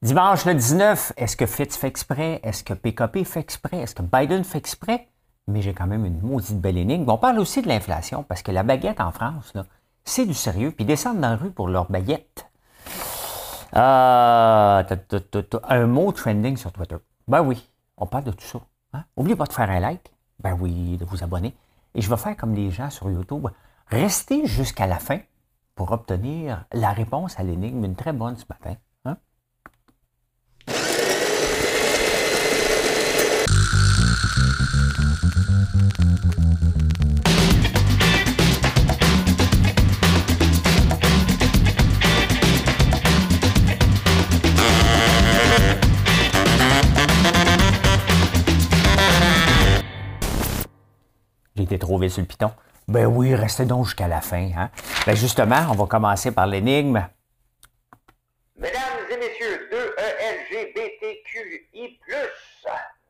Dimanche le 19, est-ce que Fitz fait exprès? Est-ce que PKP fait exprès? Est-ce que Biden fait exprès? Mais j'ai quand même une maudite belle énigme. On parle aussi de l'inflation parce que la baguette en France, c'est du sérieux. Puis ils descendent dans la rue pour leur baguette. Ah, un mot trending sur Twitter. Ben oui, on parle de tout ça. Hein? N'oubliez pas de faire un like. Ben oui, de vous abonner. Et je vais faire comme les gens sur YouTube. Restez jusqu'à la fin pour obtenir la réponse à l'énigme. Une très bonne ce matin. Été trouvé sur le piton. Ben oui, restez donc jusqu'à la fin. Hein? Ben justement, on va commencer par l'énigme. Mesdames et messieurs, 2-E-L-G-B-T-Q-I+,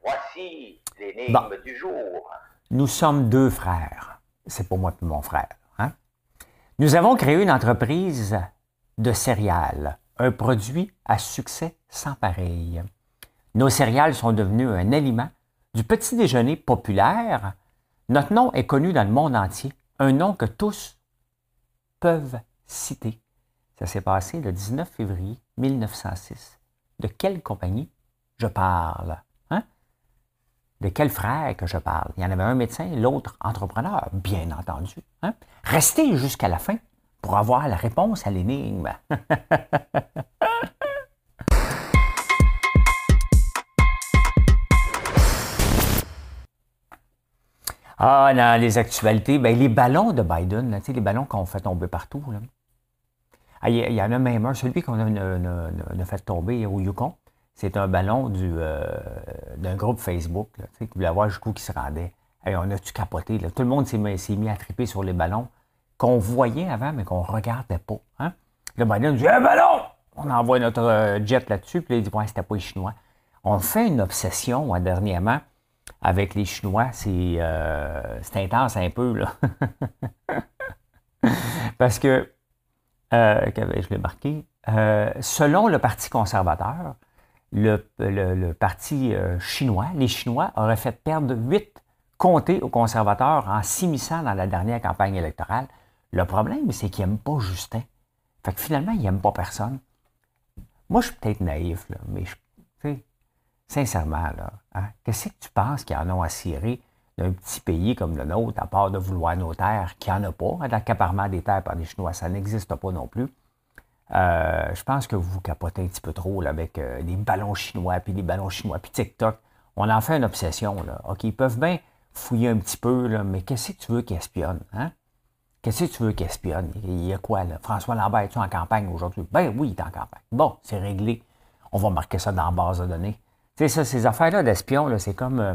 voici l'énigme du jour. Nous sommes deux frères. C'est pour moi et mon frère. Hein? Nous avons créé une entreprise de céréales, un produit à succès sans pareil. Nos céréales sont devenues un aliment du petit déjeuner populaire notre nom est connu dans le monde entier, un nom que tous peuvent citer. Ça s'est passé le 19 février 1906. De quelle compagnie je parle? Hein? De quel frère que je parle? Il y en avait un médecin, l'autre entrepreneur, bien entendu. Hein? Restez jusqu'à la fin pour avoir la réponse à l'énigme. Ah, dans les actualités, ben, les ballons de Biden, là, les ballons qu'on fait tomber partout. Ah, il, y, en a même un, celui qu'on a, fait tomber au Yukon. C'est un ballon du, euh, d'un groupe Facebook là, qui voulait voir jusqu'où qui se rendait. on a-tu capoté? Là? Tout le monde s'est mis, à triper sur les ballons qu'on voyait avant, mais qu'on ne regardait pas. Hein? Le Biden dit Un ballon! On envoie notre euh, jet là-dessus, puis là, il dit Ouais, c'était pas les Chinois. On fait une obsession dernièrement avec les Chinois, euh, c'est intense un peu, là. Parce que, euh, je l'ai marqué, euh, selon le Parti conservateur, le, Parti chinois, les Chinois auraient fait perdre huit comtés aux conservateurs en s'immisçant dans la dernière campagne électorale. Le problème, c'est qu'ils n'aiment pas Justin. Fait que finalement, ils n'aiment pas personne. Moi, je suis peut-être naïf, mais je, Sincèrement, là, hein, qu'est-ce que tu penses qu'ils en ont à cirer d'un petit pays comme le nôtre, à part de vouloir nos terres, qui en a pas, hein, l'accaparement des terres par les Chinois, ça n'existe pas non plus. Euh, je pense que vous vous capotez un petit peu trop là, avec euh, des ballons chinois, puis des ballons chinois, puis TikTok. On en fait une obsession. Là. OK, ils peuvent bien fouiller un petit peu, là, mais qu'est-ce que tu veux qu'ils espionnent? Hein? Qu'est-ce que tu veux qu'ils espionnent? Il y a quoi, là? François Lambert, es-tu en campagne aujourd'hui? Ben oui, il est en campagne. Bon, c'est réglé. On va marquer ça dans la base de données. Tu sais, ça, ces affaires-là d'espion, c'est comme euh,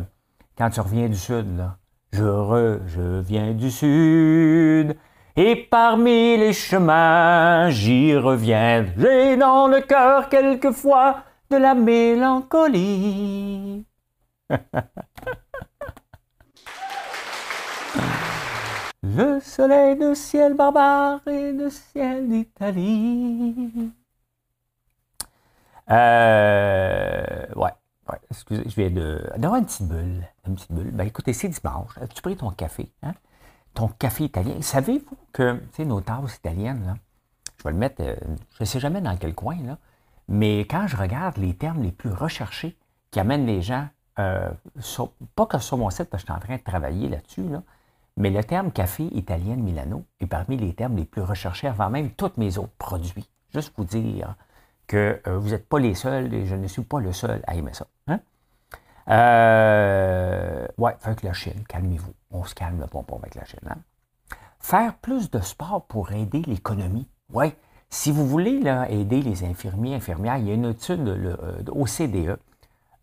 quand tu reviens du Sud. Là. Je, re, je viens du Sud. Et parmi les chemins, j'y reviens. J'ai dans le cœur quelquefois de la mélancolie. le soleil de ciel barbare et de ciel d'Italie. Euh, ouais. Oui, excusez, je viens de, une petite bulle. Une petite bulle. Ben, écoutez, c'est dimanche. As-tu pris ton café? Hein? Ton café italien. Savez-vous que, tu sais, nos tasses italiennes, là, je vais le mettre, euh, je ne sais jamais dans quel coin, là, mais quand je regarde les termes les plus recherchés qui amènent les gens, euh, pas que sur mon site, parce que je suis en train de travailler là-dessus, là, mais le terme café italien de Milano est parmi les termes les plus recherchés avant même tous mes autres produits. Juste vous dire que euh, vous n'êtes pas les seuls et je ne suis pas le seul à aimer ça. Hein? Euh, ouais, avec la Chine, calmez-vous. On se calme le pompon avec la Chine. Hein? Faire plus de sport pour aider l'économie. Oui, si vous voulez aider les infirmiers, infirmières, il y a une étude de, l'OCDE.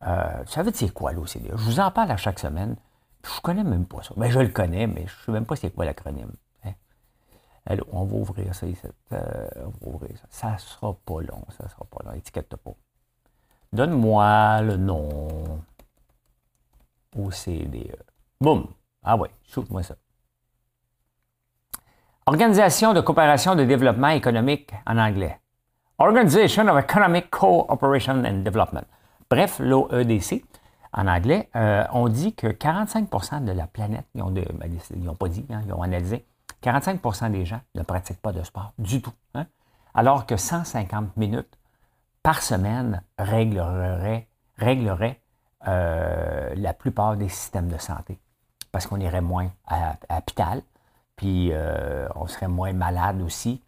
Euh, vous savez c'est quoi l'OCDE? Je vous en parle à chaque semaine. Je ne connais même pas ça. Mais ben, je le connais, mais je ne sais même pas c'est quoi l'acronyme on va ouvrir ça euh, on va ouvrir ça. Ça sera pas long, ça sera pas long. Étiquette pas. Donne-moi le nom. OCDE. Boum. Ah ouais, shoot-moi ça. Organisation de coopération de développement économique en anglais. Organization of Economic Cooperation and Development. Bref, l'OEDC, en anglais, euh, on dit que 45% de la planète, ils n'ont ben, pas dit, hein, ils ont analysé, 45% des gens ne pratiquent pas de sport du tout. Hein, alors que 150 minutes par semaine réglerait, réglerait euh, la plupart des systèmes de santé. Parce qu'on irait moins à, l'hôpital, puis euh, on serait moins malade aussi.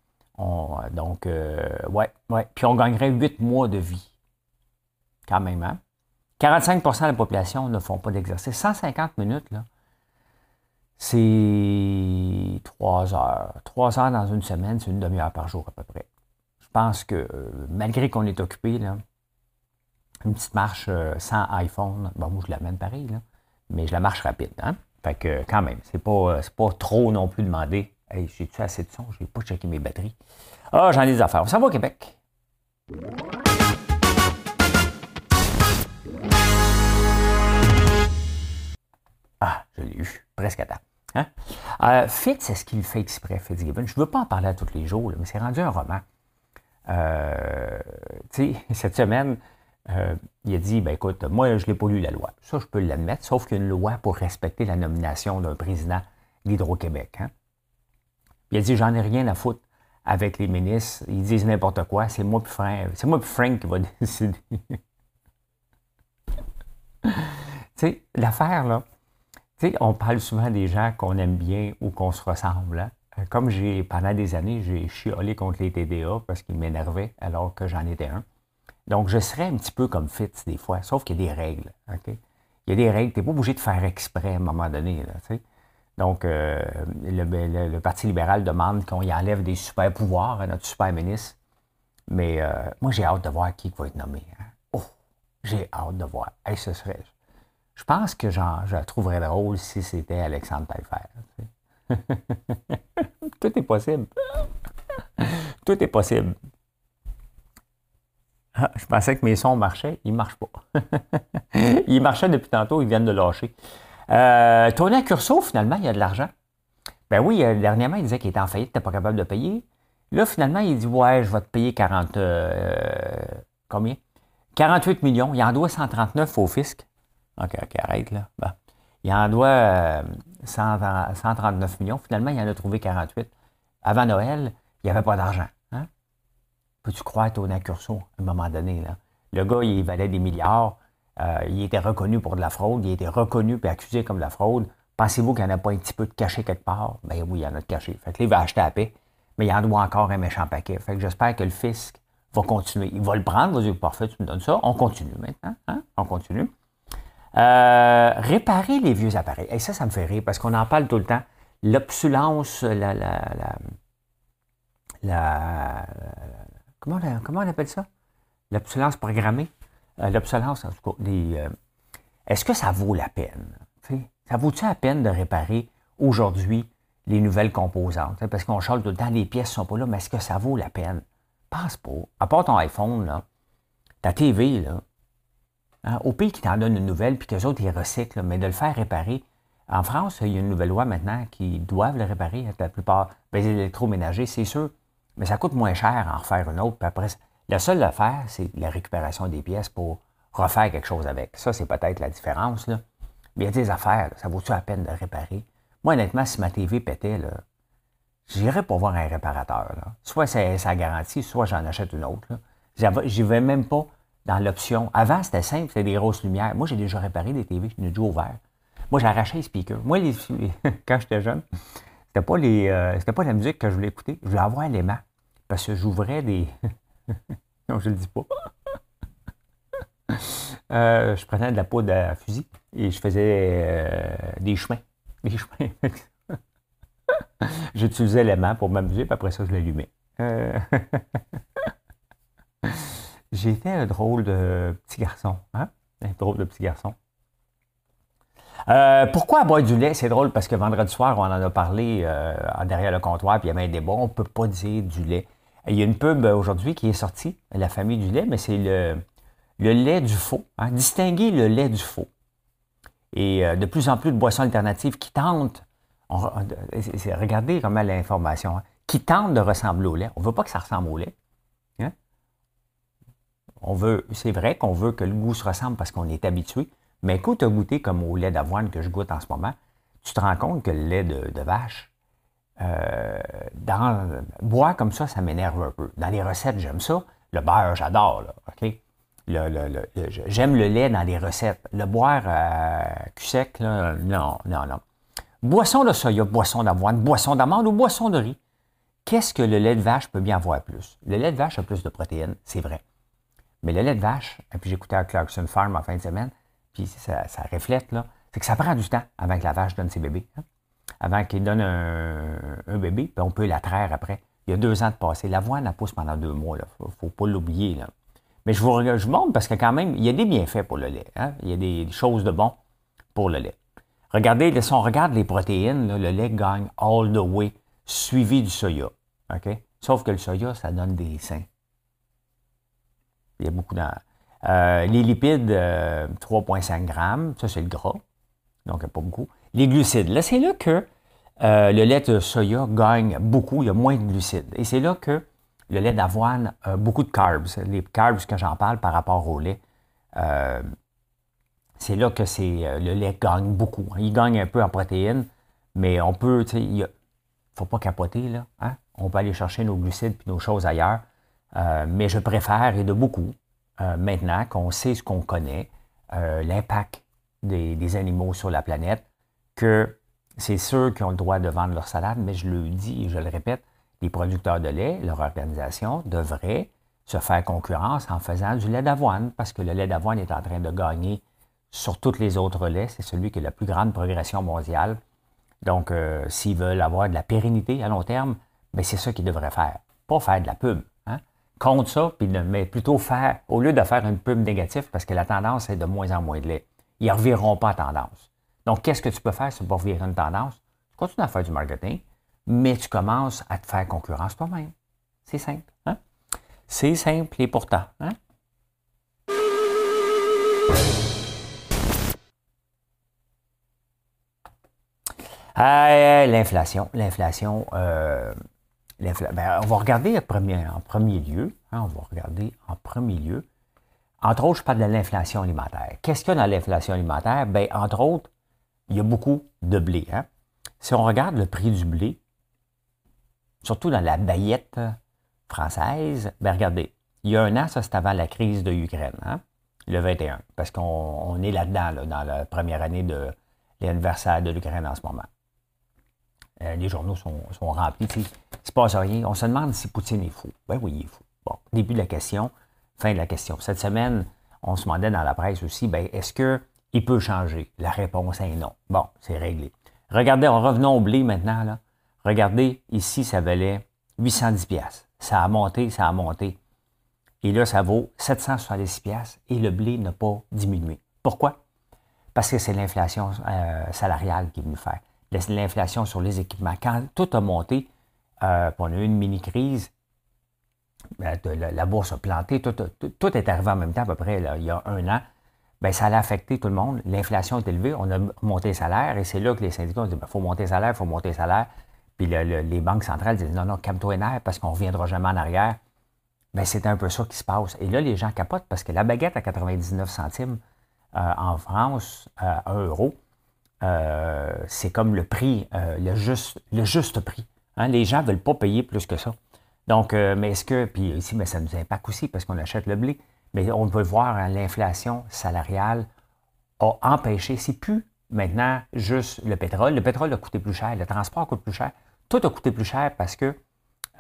donc, ouais, ouais. Puis on gagnerait 8 mois de vie. Quand même, hein? 45% de la population ne font pas d'exercice. 150 minutes, là, c'est 3 heures. 3 heures dans une semaine, c'est une demi-heure par jour à peu près. Je pense que euh, malgré qu'on est occupé, là, une petite marche euh, sans iPhone, bon, moi je l'amène pareil, là, mais je la marche rapide. Hein? Fait que quand même, c'est pas, euh, pas trop non plus demandé. Hey, j'ai-tu assez de son? Je n'ai pas checké mes batteries. Ah, j'en ai des affaires. Ça va au Québec. Ah, je l'ai eu, presque à temps. Hein? Euh, Fitz, est-ce qu'il fait exprès, Fitzgibbon? Je ne veux pas en parler à tous les jours, mais c'est rendu un roman. Euh, cette semaine, euh, il a dit, ben écoute, moi, je n'ai pas lu la loi. Ça, je peux l'admettre, sauf qu'il y a une loi pour respecter la nomination d'un président d'Hydro-Québec. Hein? Il a dit, j'en ai rien à foutre avec les ministres. Ils disent n'importe quoi. C'est moi puis Frank, c'est moi Frank qui va décider. tu sais, l'affaire, là, on parle souvent des gens qu'on aime bien ou qu'on se ressemble. Hein. Euh, comme j'ai, pendant des années, j'ai chiolé contre les TDA parce qu'ils m'énervaient alors que j'en étais un. Donc, je serais un petit peu comme Fitz des fois, sauf qu'il y a des règles. Il y a des règles. Tu n'es pas obligé de faire exprès à un moment donné. Donc, euh, le, Parti libéral demande qu'on y enlève des super pouvoirs à notre super ministre. Mais euh, moi, j'ai hâte de voir qui va être nommé. Hein. Oh, j'ai hâte de voir. ce serait, je pense que genre, je la trouverais drôle si c'était Alexandre Taillefer. Tout est possible. Tout est possible. Ah, je pensais que mes sons marchaient. Ils ne marchent pas. ils marchaient depuis tantôt, ils viennent de lâcher. Euh, Tony Curso, finalement, il y a de l'argent. Ben oui, euh, dernièrement, il disait qu'il était en faillite, il n'était pas capable de payer. Là, finalement, il dit Ouais, je vais te payer 40. Euh, combien? 48 millions. Il en doit 139 au fisc. OK, OK, arrête là. Il en doit 139 millions. Finalement, il en a trouvé 48. Avant Noël, il n'y avait pas d'argent. Hein? Peux-tu croire Tony Curso à un moment donné? Là? Le gars, il valait des milliards. Euh, il était reconnu pour de la fraude. Il était reconnu et accusé comme de la fraude. Pensez-vous qu'il n'y en a pas un petit peu de caché quelque part? Ben oui, il y en a de caché. Fait que là, il va acheter à paix, mais il en doit encore un méchant paquet. Fait que j'espère que le fisc va continuer. Il va le prendre, va dire, parfait, tu me donnes ça. On continue maintenant. Hein? On continue. Euh, réparer les vieux appareils. Et ça, ça me fait rire parce qu'on en parle tout le temps. L'obsolence, la, la, comment, on appelle ça? L'obsolence programmée? Euh, l'obsolence, en tout cas. Euh, est-ce que ça vaut la peine? Ça vaut-tu la peine de réparer aujourd'hui les nouvelles composantes? Parce qu'on change tout le temps, les pièces ne sont pas là, mais est-ce que ça vaut la peine? Pense pas. À part ton iPhone, là, ta TV, là, Hein, au pays qui t'en donne une nouvelle, puis qu'eux autres, ils recyclent, mais de le faire réparer. En France, il y a une nouvelle loi maintenant qui doivent le réparer. La plupart, ben, les électroménagers, c'est sûr, mais ça coûte moins cher en refaire une autre. Puis après, la seule affaire, c'est la récupération des pièces pour refaire quelque chose avec. Ça, c'est peut-être la différence. Là. Mais il y a des affaires, ça vaut-tu la peine de réparer? Moi, honnêtement, si ma TV pétait, là, j'irais pour voir un réparateur. Soit c'est sa garantie, soit j'en achète une autre. J'y vais même pas dans l'option. Avant, c'était simple, c'était des grosses lumières. Moi, j'ai déjà réparé des TV, je ai déjà ouvert. Moi, j'ai arraché les speakers. Moi, quand j'étais jeune, c'était pas les, euh, c'était pas la musique que je voulais écouter. Je voulais avoir l'aimant. Parce que j'ouvrais des. non, je le dis pas. Euh, je prenais de la poudre à fusil et je faisais euh, des chemins. Des chemins. J'utilisais l'aimant pour m'amuser, puis après ça, je l'allumais. J'étais un drôle de petit garçon. Hein? Un drôle de petit garçon. Euh, pourquoi boire du lait? C'est drôle parce que vendredi soir, on en a parlé euh, derrière le comptoir, puis il y avait un débat. On ne peut pas dire du lait. Il y a une pub aujourd'hui qui est sortie, la famille du lait, mais c'est le, le lait du faux. Hein? Distinguer le lait du faux. Et euh, de plus en plus de boissons alternatives qui tentent, regardez comment l'information, hein, qui tentent de ressembler au lait. On ne veut pas que ça ressemble au lait. On veut, c'est vrai qu'on veut que le goût se ressemble parce qu'on est habitué, mais quand tu as goûté comme au lait d'avoine que je goûte en ce moment, tu te rends compte que le lait de, vache, euh, dans, boire comme ça, ça m'énerve un peu. Dans les recettes, j'aime ça. Le beurre, j'adore, OK? j'aime le lait dans les recettes. Le boire cul sec, non, non, non. Boisson de soya, boisson d'avoine, boisson d'amande ou boisson de riz. Qu'est-ce que le lait de vache peut bien avoir plus? Le lait de vache a plus de protéines, c'est vrai. Mais le lait de vache, et puis j'écoutais à Clarkson Farm en fin de semaine, puis ça, reflète, là, c'est que ça prend du temps avant que la vache donne ses bébés. Hein. Avant qu'il donne un, bébé, puis on peut la traire après. Il y a deux ans de passé. L'avoine, elle pousse pendant deux mois. Il ne faut, pas l'oublier. Mais je vous, je montre parce que quand même, il y a des bienfaits pour le lait. Hein. Il y a des choses de bon pour le lait. Regardez, si on regarde les protéines, le lait gagne all the way, suivi du soya. OK? Sauf que le soya, ça donne des seins. Il y a beaucoup dans. Euh, les lipides, 3,5 euh, grammes, ça c'est le gras, donc il n'y a pas beaucoup. Les glucides, là c'est là que euh, le lait de soya gagne beaucoup, il y a moins de glucides. Et c'est là que le lait d'avoine a beaucoup de carbs. Les carbs que j'en parle par rapport au lait, c'est là que c'est le lait gagne beaucoup. Il gagne un peu en protéines, mais on peut, il ne faut pas capoter, là. Hein? On peut aller chercher nos glucides et nos choses ailleurs. Euh, mais je préfère, et de beaucoup, euh, maintenant qu'on sait ce qu'on connaît, euh, l'impact des, animaux sur la planète, que c'est ceux qui ont le droit de vendre leur salade, mais je le dis et je le répète, les producteurs de lait, leur organisation, devraient se faire concurrence en faisant du lait d'avoine, parce que le lait d'avoine est en train de gagner sur tous les autres laits. C'est celui qui a la plus grande progression mondiale. Donc, s'ils veulent avoir de la pérennité à long terme, ben, c'est ça qu'ils devraient faire. Pas faire de la pub contre ça, puis mais plutôt faire, au lieu de faire une pub négative, parce que la tendance est de moins en moins de lait, ils ne revireront pas la tendance. Donc, qu'est-ce que tu peux faire pour revirer une tendance? Tu continues à faire du marketing, mais tu commences à te faire concurrence toi-même. C'est simple. Hein? C'est simple et pourtant. Hein? l'inflation. L'inflation, euh, ben, on va regarder en premier, lieu, hein, on va regarder en premier lieu, entre autres, je parle de l'inflation alimentaire. Qu'est-ce qu'il y a dans l'inflation alimentaire? Bien, entre autres, il y a beaucoup de blé. Hein. Si on regarde le prix du blé, surtout dans la baillette française, bien regardez, il y a un an, ça c'est avant la crise de l'Ukraine, hein, le 21, parce qu'on est là-dedans, dans la première année de l'anniversaire de l'Ukraine en ce moment. Euh, les journaux sont, remplis. Il ne se passe rien. On se demande si Poutine est fou. Ben oui, il est fou. Bon, début de la question, fin de la question. Cette semaine, on se demandait dans la presse aussi, ben, est-ce qu'il peut changer? La réponse est non. Bon, c'est réglé. Regardez, revenons au blé maintenant. Regardez, ici, ça valait 810 pièces. Ça a monté, ça a monté. Et là, ça vaut 770 pièces et le blé n'a pas diminué. Pourquoi? Parce que c'est l'inflation euh, salariale qui est venue faire l'inflation sur les équipements. Quand tout a monté, euh, on a eu une mini-crise, ben, la, bourse a planté, tout, est arrivé en même temps à peu près il y a un an, ben, ça a affecté tout le monde. L'inflation est élevée, on a monté les salaires et c'est là que les syndicats ont dit il ben, faut monter les salaires, il faut monter les salaires. Puis les banques centrales disent non, non, calme-toi parce qu'on ne reviendra jamais en arrière. Ben, c'est un peu ça qui se passe. Et là, les gens capotent parce que la baguette à 99 centimes euh, en France, euh, 1 euro, euh, c'est comme le prix, euh, le, juste, le juste prix. Hein. Les gens ne veulent pas payer plus que ça. Donc, euh, mais est-ce que, puis ici, mais ça nous impacte aussi parce qu'on achète le blé, mais on peut voir hein, l'inflation salariale a empêché, c'est plus maintenant juste le pétrole. Le pétrole a coûté plus cher, le transport coûte plus cher. Tout a coûté plus cher parce que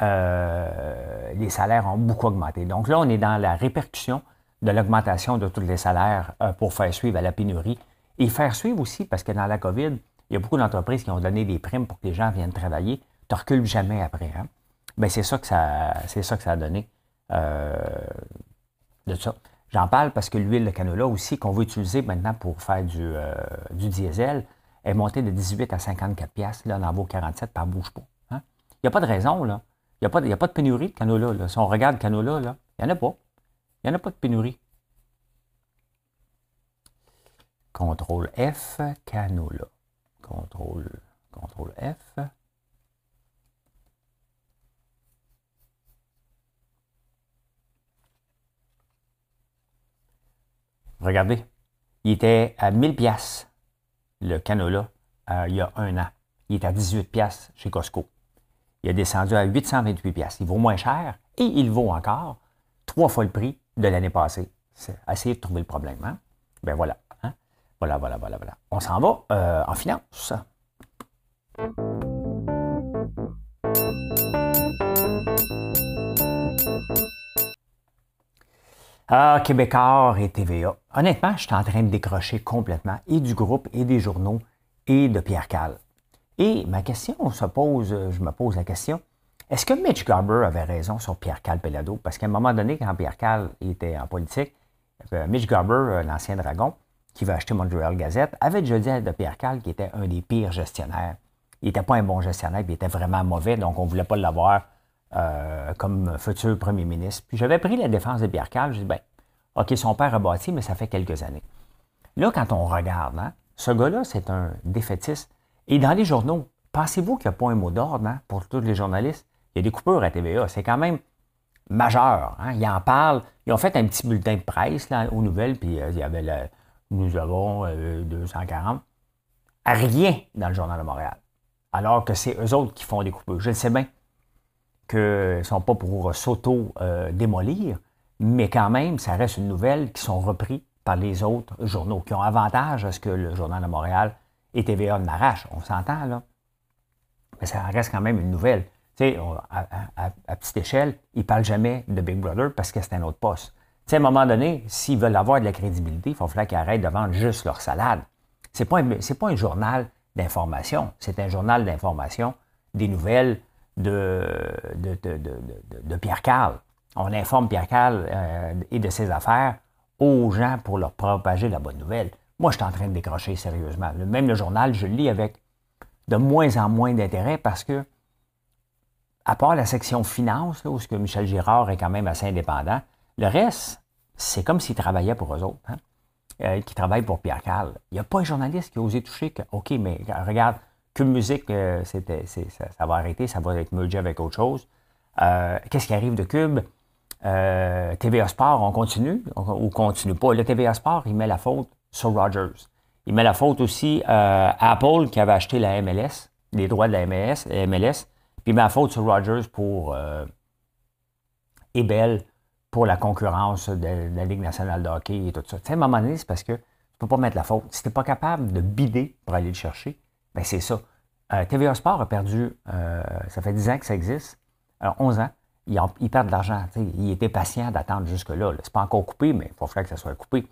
les salaires ont beaucoup augmenté. Donc là, on est dans la répercussion de l'augmentation de tous les salaires pour faire suivre à la pénurie et faire suivre aussi, parce que dans la COVID, il y a beaucoup d'entreprises qui ont donné des primes pour que les gens viennent travailler. Tu ne recules jamais après. Hein? Ben, c'est ça que ça, c'est ça que ça a donné euh, de ça. J'en parle parce que l'huile de canola aussi, qu'on veut utiliser maintenant pour faire du, euh, du diesel, est montée de 18 à 54 pièces. Là, on en vaut 47, par bouge pas. Hein? Il n'y a pas de raison, là. Il n'y a, a pas de pénurie de canola. Si on regarde canola, là, il n'y en a pas. Il n'y en a pas de pénurie. CTRL F, canola. CTRL, CTRL F. Regardez, il était à 1000 pièces le canola euh, il y a un an. Il est à 18 pièces chez Costco. Il a descendu à 828 pièces. Il vaut moins cher et il vaut encore trois fois le prix de l'année passée. C'est essayer de trouver le problème. Hein? Ben voilà. Voilà, voilà, voilà, voilà. On s'en va euh, en finance. Ah, Québécois et TVA. Honnêtement, je suis en train de décrocher complètement et du groupe et des journaux et de Pierre Cal. Et ma question se pose, je me pose la question, est-ce que Mitch Garber avait raison sur Pierre Cal Pelado? Parce qu'à un moment donné, quand Pierre Cal était en politique, euh, Mitch Garber, euh, l'ancien dragon, qui va acheter Montreal Gazette, avait déjà dit de Pierre Cal qu'il était un des pires gestionnaires. Il n'était pas un bon gestionnaire, il était vraiment mauvais, donc on ne voulait pas l'avoir euh, comme futur premier ministre. Puis j'avais pris la défense de Pierre Cal, je dis, ben, OK, son père a bâti, mais ça fait quelques années. Là, quand on regarde, hein, ce gars-là, c'est un défaitiste. Et dans les journaux, pensez-vous qu'il n'y a pas un mot d'ordre hein, pour tous les journalistes? Il y a des coupures à TVA. C'est quand même majeur. Hein? Ils en parlent. Ils ont fait un petit bulletin de presse là, aux nouvelles, puis euh, il y avait le, Nous avons 240. Euh, rien dans le Journal de Montréal. Alors que c'est eux autres qui font des coupures. Je le sais bien qu'ils ne sont pas pour s'auto-démolir, mais quand même, ça reste une nouvelle qui sont repris par les autres journaux, qui ont avantage à ce que le Journal de Montréal et TVA de m'arrachent. On s'entend, là. Mais ça reste quand même une nouvelle. Tu sais, à, petite échelle, ils ne parlent jamais de Big Brother parce que c'est un autre poste. Sais, à un moment donné, s'ils veulent avoir de la crédibilité, il faut falloir qu'ils arrêtent de vendre juste leur salade. Ce n'est pas, pas un journal d'information, c'est un journal d'information des nouvelles de, de, Pierre Carl. On informe Pierre Carl euh, et de ses affaires aux gens pour leur propager la bonne nouvelle. Moi, je suis en train de décrocher sérieusement. Même le journal, je le lis avec de moins en moins d'intérêt parce que, à part la section finance, où ce que Michel Girard est quand même assez indépendant, le reste, c'est comme s'il travaillait pour eux autres. Hein? Euh, qui travaille pour Pierre Carl. Il n'y a pas un journaliste qui a osé toucher que, OK, mais regarde, que musique, euh, ça, va arrêter, ça va être mergé avec autre chose. Euh, qu'est-ce qui arrive de Cube? TVA Sport, on continue ou continue pas? Le TVA Sport, il met la faute sur Rogers. Il met la faute aussi à Apple qui avait acheté la MLS, les droits de la MLS, MLS puis il met la faute sur Rogers pour Ebel pour la concurrence de, la Ligue nationale de hockey et tout ça. Tu sais, à un moment donné, c'est parce que tu peux pas mettre la faute. Si tu pas capable de bider pour aller le chercher, ben c'est ça. Euh, TVA Sport a perdu, euh, ça fait 10 ans que ça existe, alors 11 ans, il, perd de l'argent. Il était patient d'attendre jusque-là. C'est pas encore coupé, mais il faut faire que ça soit coupé.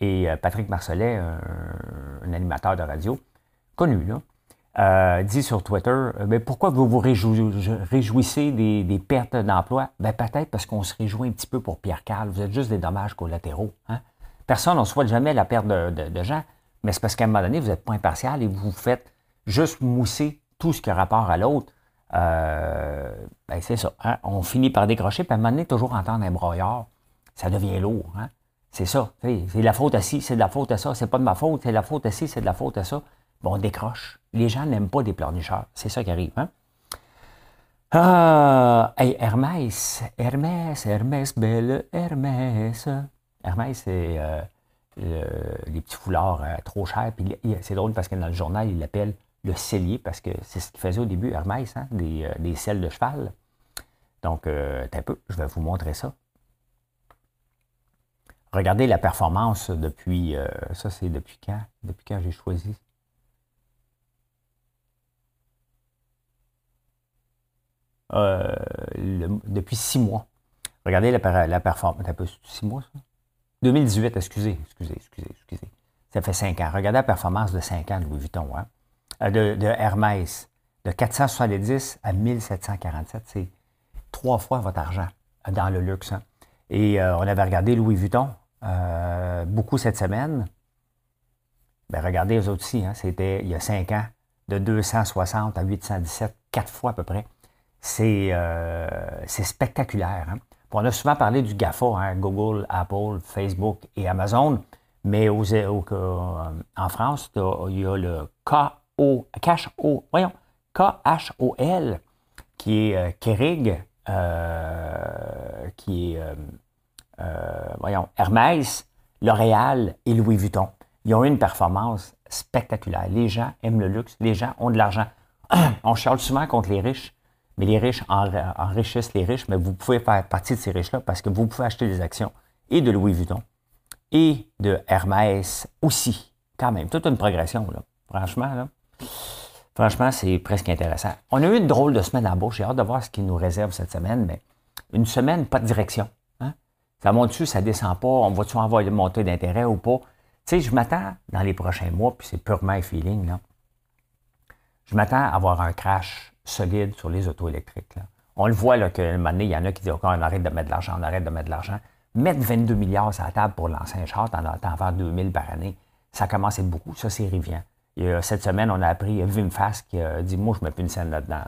Et euh, Patrick Marcelet, un, animateur de radio, connu, là, euh, dit sur Twitter euh, mais pourquoi vous vous réjouissez des, pertes d'emploi? Ben, Peut-être parce qu'on se réjouit un petit peu pour Pierre Carl. Vous êtes juste des dommages collatéraux. Hein? Personne ne souhaite jamais la perte de, gens, mais c'est parce qu'à un moment donné, vous n'êtes pas impartial et vous faites juste mousser tout ce qui a rapport à l'autre. Euh, ben, c'est ça. Hein? On finit par décrocher, puis à un moment donné, toujours entendre un broyard, ça devient lourd. Hein? C'est ça. C'est de la faute à ci, c'est de la faute à ça. C'est pas de ma faute, c'est de la faute à ci, c'est de la faute à ça. Bon, on décroche. Les gens n'aiment pas des pleurnicheurs. C'est ça qui arrive. Hein? Ah, hey, Hermès, Hermès, Hermès, belle Hermès. Hermès, c'est euh, les petits foulards euh, trop chers. C'est drôle parce que dans le journal, il l'appelle le cellier parce que c'est ce qu'il faisait au début, Hermès, hein, des, euh, des selles de cheval. Donc, un peu, je vais vous montrer ça. Regardez la performance depuis, ça c'est depuis quand? Depuis quand j'ai choisi? Euh, depuis six mois. Regardez la, la performance. Six mois, ça? 2018, excusez, excusez, excusez, excusez. Ça fait cinq ans. Regardez la performance de cinq ans de Louis Vuitton, hein? Euh, de, Hermès. De 470 à 1747. C'est trois fois votre argent dans le luxe. Hein? Et euh, on avait regardé Louis Vuitton beaucoup cette semaine. Ben, regardez eux autres aussi, hein? c'était il y a cinq ans, de 260 à 817, quatre fois à peu près. Euh, c'est spectaculaire. Hein. On a souvent parlé du GAFA, hein, Google, Apple, Facebook et Amazon, mais aux, euh, en France, il y a le KO, voyons, KHOL, qui est euh, Kerig, qui est, voyons, Hermès, L'Oréal et Louis Vuitton. Ils ont eu une performance spectaculaire. Les gens aiment le luxe, les gens ont de l'argent. On charle souvent contre les riches, mais les riches enrichissent les riches, mais vous pouvez faire partie de ces riches-là parce que vous pouvez acheter des actions et de Louis Vuitton et de Hermès aussi. Quand même, toute une progression, là. Franchement, là. Franchement, c'est presque intéressant. On a eu une drôle de semaine à bourse. J'ai hâte de voir ce qui nous réserve cette semaine, mais une semaine, pas de direction. Hein? Ça monte dessus, ça descend pas. On va-tu avoir une montée d'intérêt ou pas? Tu sais, je m'attends dans les prochains mois, puis c'est purement feeling, là. Je m'attends à avoir un crash solide sur les autos électriques. On le voit, là, donné, il y en a qui disent, OK, on arrête de mettre de l'argent, on arrête de mettre de l'argent. Mettre 22 milliards sur la table pour lancer un char, en temps faire 2000 par année, ça commence à être beaucoup. Ça, c'est riviant. cette semaine, on a appris Vimfast qui a dit, moi, je ne mets plus une scène là-dedans.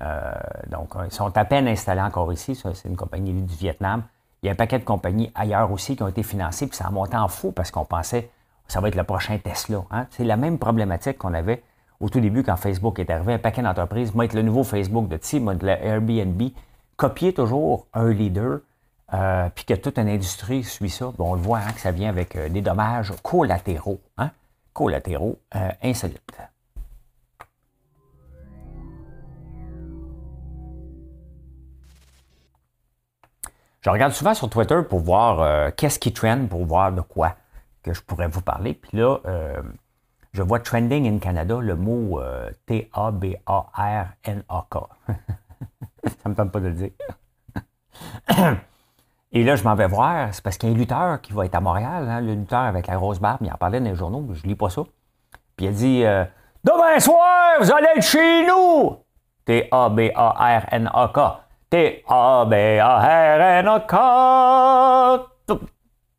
Euh, donc, ils sont à peine installés encore ici. C'est une compagnie du Vietnam. Il y a un paquet de compagnies ailleurs aussi qui ont été financées, puis ça a monté en fou parce qu'on pensait que ça va être le prochain Tesla. Hein. C'est la même problématique qu'on avait au tout début quand Facebook est arrivé. Un paquet d'entreprises va être le nouveau Facebook de type, de la Airbnb, copier toujours un leader, euh, puis que toute une industrie suit ça. Bon, on le voit hein, que ça vient avec euh, des dommages collatéraux, hein? collatéraux euh, insolites. Je regarde souvent sur Twitter pour voir qu'est-ce qui trend, pour voir de quoi que je pourrais vous parler. Puis là, je vois trending in Canada le mot T-A-B-A-R-N-A-K. ça me tente pas de le dire. Et là, je m'en vais voir, c'est parce qu'il y a un lutteur qui va être à Montréal, hein, le lutteur avec la grosse barbe, il en parlait dans les journaux, je lis pas ça. Puis il dit euh, Demain soir, vous allez être chez nous! T-A-B-A-R-N-A-K. T-A-B-A-R-N-A-K.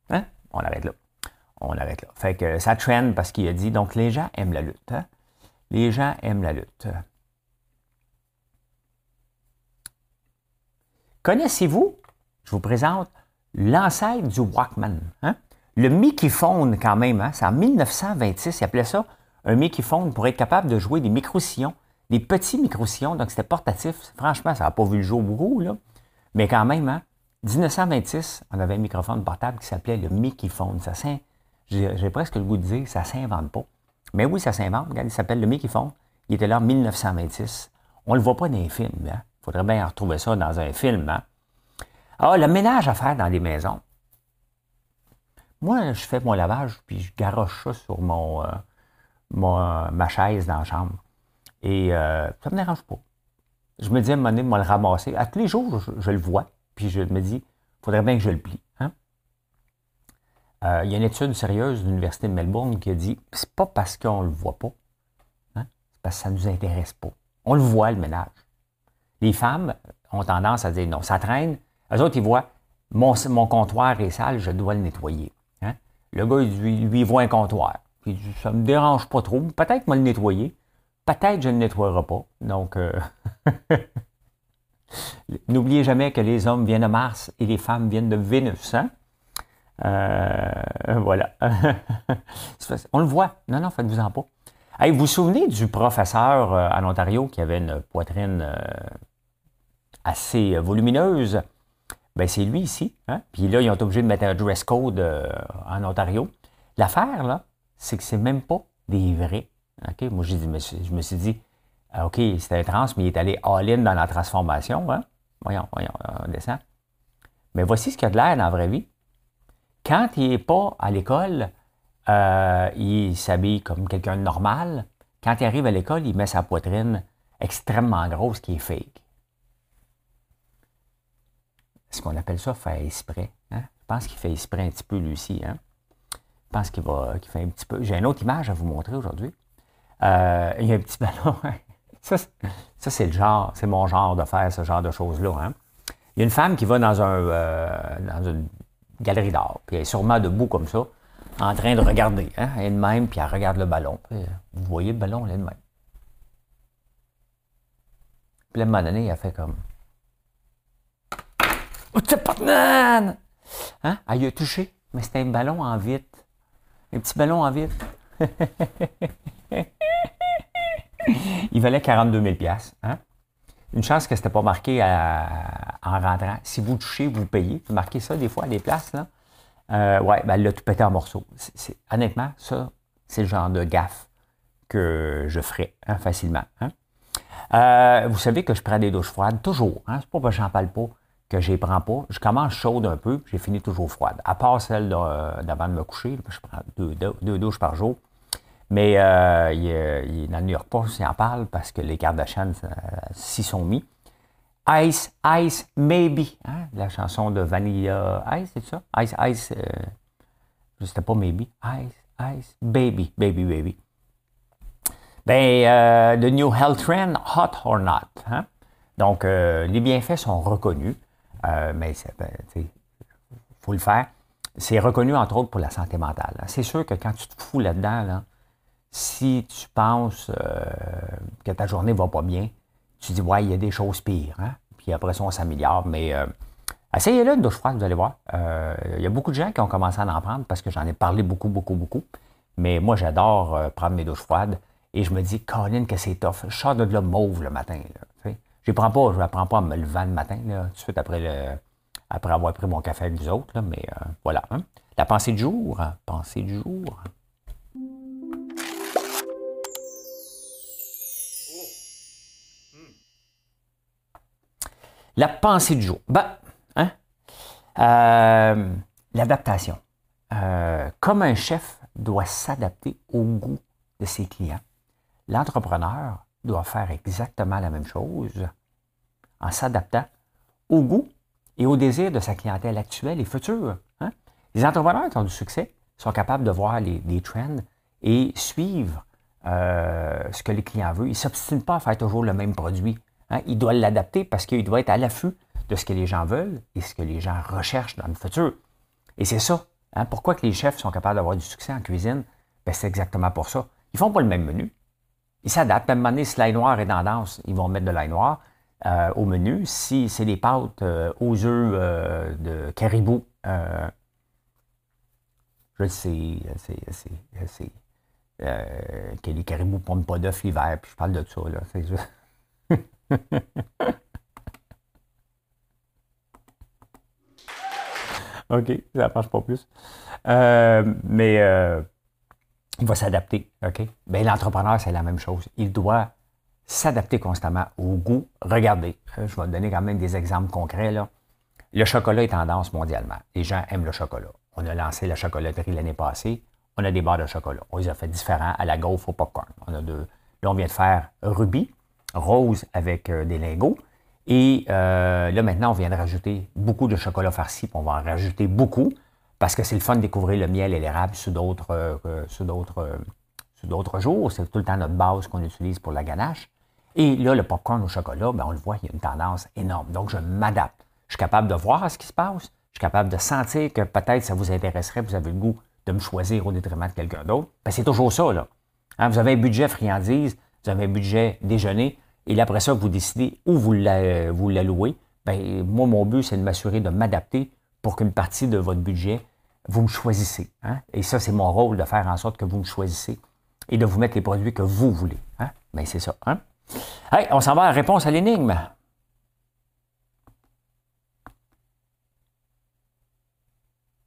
Hein? On arrête là. On arrête là. Fait que ça trend parce qu'il a dit donc les gens aiment la lutte. Hein? Les gens aiment la lutte. Connaissez-vous je vous présente l'ancêtre du Walkman. Hein? Le Mickey Phone, quand même, hein? c'est en 1926, il appelait ça un Mickey Phone pour être capable de jouer des micro-sillons, des petits micro-sillons, donc c'était portatif. Franchement, ça n'a pas vu le jour beaucoup, là. mais quand même, hein? 1926, on avait un microphone portable qui s'appelait le Mickey Phone. Ça j'ai presque le goût de dire, ça ne s'invente pas. Mais oui, ça s'invente. Regarde, il s'appelle le Mickey Phone. Il était là en 1926. On ne le voit pas dans les films. Il hein? faudrait bien retrouver ça dans un film. Hein? Ah, le ménage à faire dans les maisons. Moi, je fais mon lavage, puis je garoche ça sur mon, euh, ma chaise dans la chambre. Et euh, ça ne me dérange pas. Je me dis à un moment donné, moi, le ramasser. À tous les jours, je, le vois, puis je me dis, il faudrait bien que je le plie. Euh, il y a une étude sérieuse de l'Université de Melbourne qui a dit c'est pas parce qu'on ne le voit pas, hein, c'est parce que ça ne nous intéresse pas. On le voit, le ménage. Les femmes ont tendance à dire non, ça traîne, eux autres, ils voient mon, mon comptoir est sale, je dois le nettoyer. Hein? Le gars, lui, lui, voit un comptoir. Puis ça ne me dérange pas trop. Peut-être moi le nettoyer. Peut-être je ne le nettoierai pas. Donc, euh, n'oubliez jamais que les hommes viennent de Mars et les femmes viennent de Vénus. Hein? Euh, voilà. On le voit. Non, non, faites-vous-en pas. vous vous souvenez du professeur euh, en Ontario qui avait une poitrine assez volumineuse? ben c'est lui ici. Hein? Puis là, ils ont été obligés de mettre un dress code euh, en Ontario. L'affaire, là, c'est que c'est même pas des vrais. OK? Moi, je me suis dit, OK, c'était trans, mais il est allé all-in dans la transformation. Hein? Voyons, voyons, on descend. Mais voici ce qu'il a de l'air dans la vraie vie. Quand il n'est pas à l'école, euh, il s'habille comme quelqu'un de normal. Quand il arrive à l'école, il met sa poitrine extrêmement grosse qui est fake. Est-ce qu'on appelle ça faire exprès? Hein? Je pense qu'il fait exprès un petit peu, lui aussi. Hein? Je pense qu'il va, fait un petit peu. J'ai une autre image à vous montrer aujourd'hui. Euh, il y a un petit ballon. ça, c'est le genre, c'est mon genre de faire ce genre de choses-là. Hein? Il y a une femme qui va dans, un, euh, dans une galerie d'art, puis elle est sûrement debout comme ça, en train de regarder. Hein? Elle est de même, puis elle regarde le ballon. vous voyez le ballon, elle est de même. Puis à un moment donné, elle fait comme. Oh, Hein? Elle a touché, mais c'était un ballon en vite. Un petit ballon en vite. Il valait 42 000 hein? Une chance que ce n'était pas marqué en rentrant. Si vous touchez, vous payez. Vous marquez ça des fois à des places. Là. Euh, ouais, ben, l'a tout pété en morceaux. honnêtement, ça, c'est le genre de gaffe que je ferais hein, facilement. Hein. Euh, vous savez que je prends des douches froides, toujours. Hein, c'est pas parce que j'en parle pas que je les prends pas. Je commence chaude un peu, j'ai fini toujours froide. À part celle d'avant de, me coucher, je prends deux, douches par jour. Mais euh, il, dans le New il en parle parce que les Kardashians euh, s'y sont mis. Ice, Ice, Maybe, hein, la chanson de Vanilla Ice, c'est ça? Ice, Ice, euh, c'était pas Maybe, Ice, Ice, Baby, Baby, Baby. Ben, euh, The New Health Trend, Hot or Not. Hein? Donc, euh, les bienfaits sont reconnus, euh, mais il ben, faut le faire. C'est reconnu, entre autres, pour la santé mentale. C'est sûr que quand tu te fous là-dedans, là, si tu penses euh, que ta journée va pas bien, tu dis, ouais, il y a des choses pires. Hein? Puis après ça, on s'améliore. Mais euh, essayez-le une douche froide, vous allez voir. Euh, il y a beaucoup de gens qui ont commencé à en prendre parce que j'en ai parlé beaucoup, beaucoup, beaucoup. Mais moi, j'adore prendre mes douches froides. Et je me dis, Colin, que c'est tough. Je sors de là mauve le matin. je ne prends pas, je ne prends pas en me levant le matin, là, tout de suite après, le, après avoir pris mon café avec les autres. mais voilà. Hein. La pensée du jour. Hein. Pensée du jour. La pensée du jour. Ben, hein? Euh, l'adaptation. Euh, comme un chef doit s'adapter au goût de ses clients, l'entrepreneur doit faire exactement la même chose en s'adaptant au goût et au désir de sa clientèle actuelle et future. Hein? Les entrepreneurs qui ont du succès sont capables de voir les, trends et suivre euh, ce que les clients veulent. Ils ne s'obstinent pas à faire toujours le même produit. Hein, il doit l'adapter parce qu'il doit être à l'affût de ce que les gens veulent et ce que les gens recherchent dans le futur. Et c'est ça. Hein, pourquoi que les chefs sont capables d'avoir du succès en cuisine? Ben, c'est exactement pour ça. Ils font pas le même menu. Ils s'adaptent. À un moment donné, si l'ail noir est tendance, ils vont mettre de l'ail noir euh, au menu. Si c'est des pâtes euh, aux œufs euh, de caribou, je sais, c'est que les caribous ne pondent pas d'œufs l'hiver, puis je parle de ça. Là, OK, ça marche pas plus. Euh, mais euh, il va s'adapter. OK? Bien, l'entrepreneur, c'est la même chose. Il doit s'adapter constamment au goût. Regardez, euh, je vais donner quand même des exemples concrets. Là. Le chocolat est tendance mondialement. Les gens aiment le chocolat. On a lancé la chocolaterie l'année passée. On a des barres de chocolat. On les a fait différents à la gaufre au popcorn. On a deux. Là, on vient de faire Ruby rose avec euh, des lingots. Et euh, là, maintenant, on vient de rajouter beaucoup de chocolat farci, on va en rajouter beaucoup, parce que c'est le fun de découvrir le miel et l'érable sous d'autres, euh, d'autres jours. C'est tout le temps notre base qu'on utilise pour la ganache. Et là, le popcorn au chocolat, ben, on le voit, il y a une tendance énorme. Donc, je m'adapte. Je suis capable de voir ce qui se passe. Je suis capable de sentir que peut-être ça vous intéresserait, vous avez le goût de me choisir au détriment de quelqu'un d'autre. Ben, c'est toujours ça, là. Hein, vous avez un budget friandise, vous avez un budget déjeuner, et après ça, vous décidez où vous l'allouez. Ben, moi, mon but, c'est de m'assurer de m'adapter pour qu'une partie de votre budget, vous me choisissez. Hein. Et ça, c'est mon rôle de faire en sorte que vous me choisissez et de vous mettre les produits que vous voulez. Hein? Ben, c'est ça. Hein? on s'en va à la réponse à l'énigme.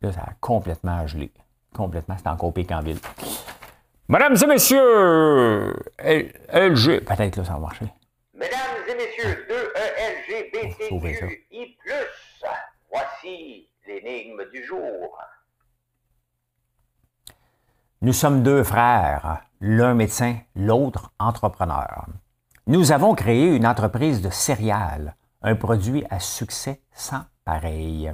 Là, ça a complètement gelé. Complètement, c'est encore pire qu'en ville. Mesdames et messieurs, LG, peut-être là, ça va marcher. Mesdames et messieurs, 2ELGBTQI+, voici l'énigme du jour. Nous sommes deux frères, l'un médecin, l'autre entrepreneur. Nous avons créé une entreprise de céréales, un produit à succès sans pareil.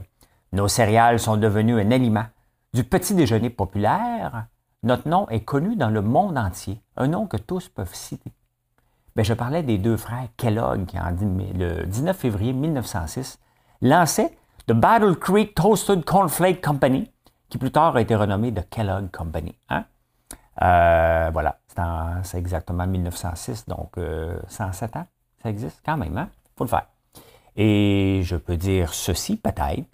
Nos céréales sont devenues un aliment du petit déjeuner populaire notre nom est connu dans le monde entier, un nom que tous peuvent citer. Bien, je parlais des deux frères Kellogg qui, en, le 19 février 1906, lançaient The Battle Creek Toasted Cornflake Company, qui plus tard a été renommé The Kellogg Company. Hein? Euh, voilà, c'est exactement 1906, donc 107 euh, ans, ça existe quand même, hein? faut le faire. Et je peux dire ceci peut-être,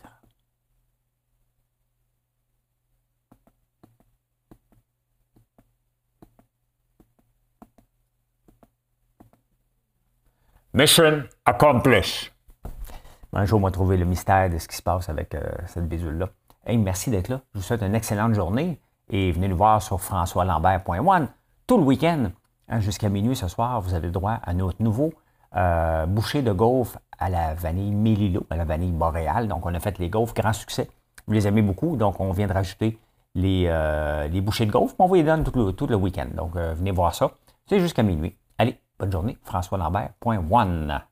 Mission accomplished. Un jour, on va trouver le mystère de ce qui se passe avec euh, cette bidule-là. Hey, merci d'être là. Je vous souhaite une excellente journée et venez nous voir sur françoislambert.one tout le week-end. Hein, jusqu'à minuit ce soir, vous avez le droit à notre nouveau euh, boucher de gaufres à la vanille Mélilo, à la vanille boréale. Donc, on a fait les gaufres, grand succès. Vous les aimez beaucoup, donc on vient de rajouter les, euh, les bouchées de gaufres. On vous les donne tout le, tout le week-end. Donc, euh, venez voir ça. C'est jusqu'à minuit. Allez, bonne journée. François Lambert.one.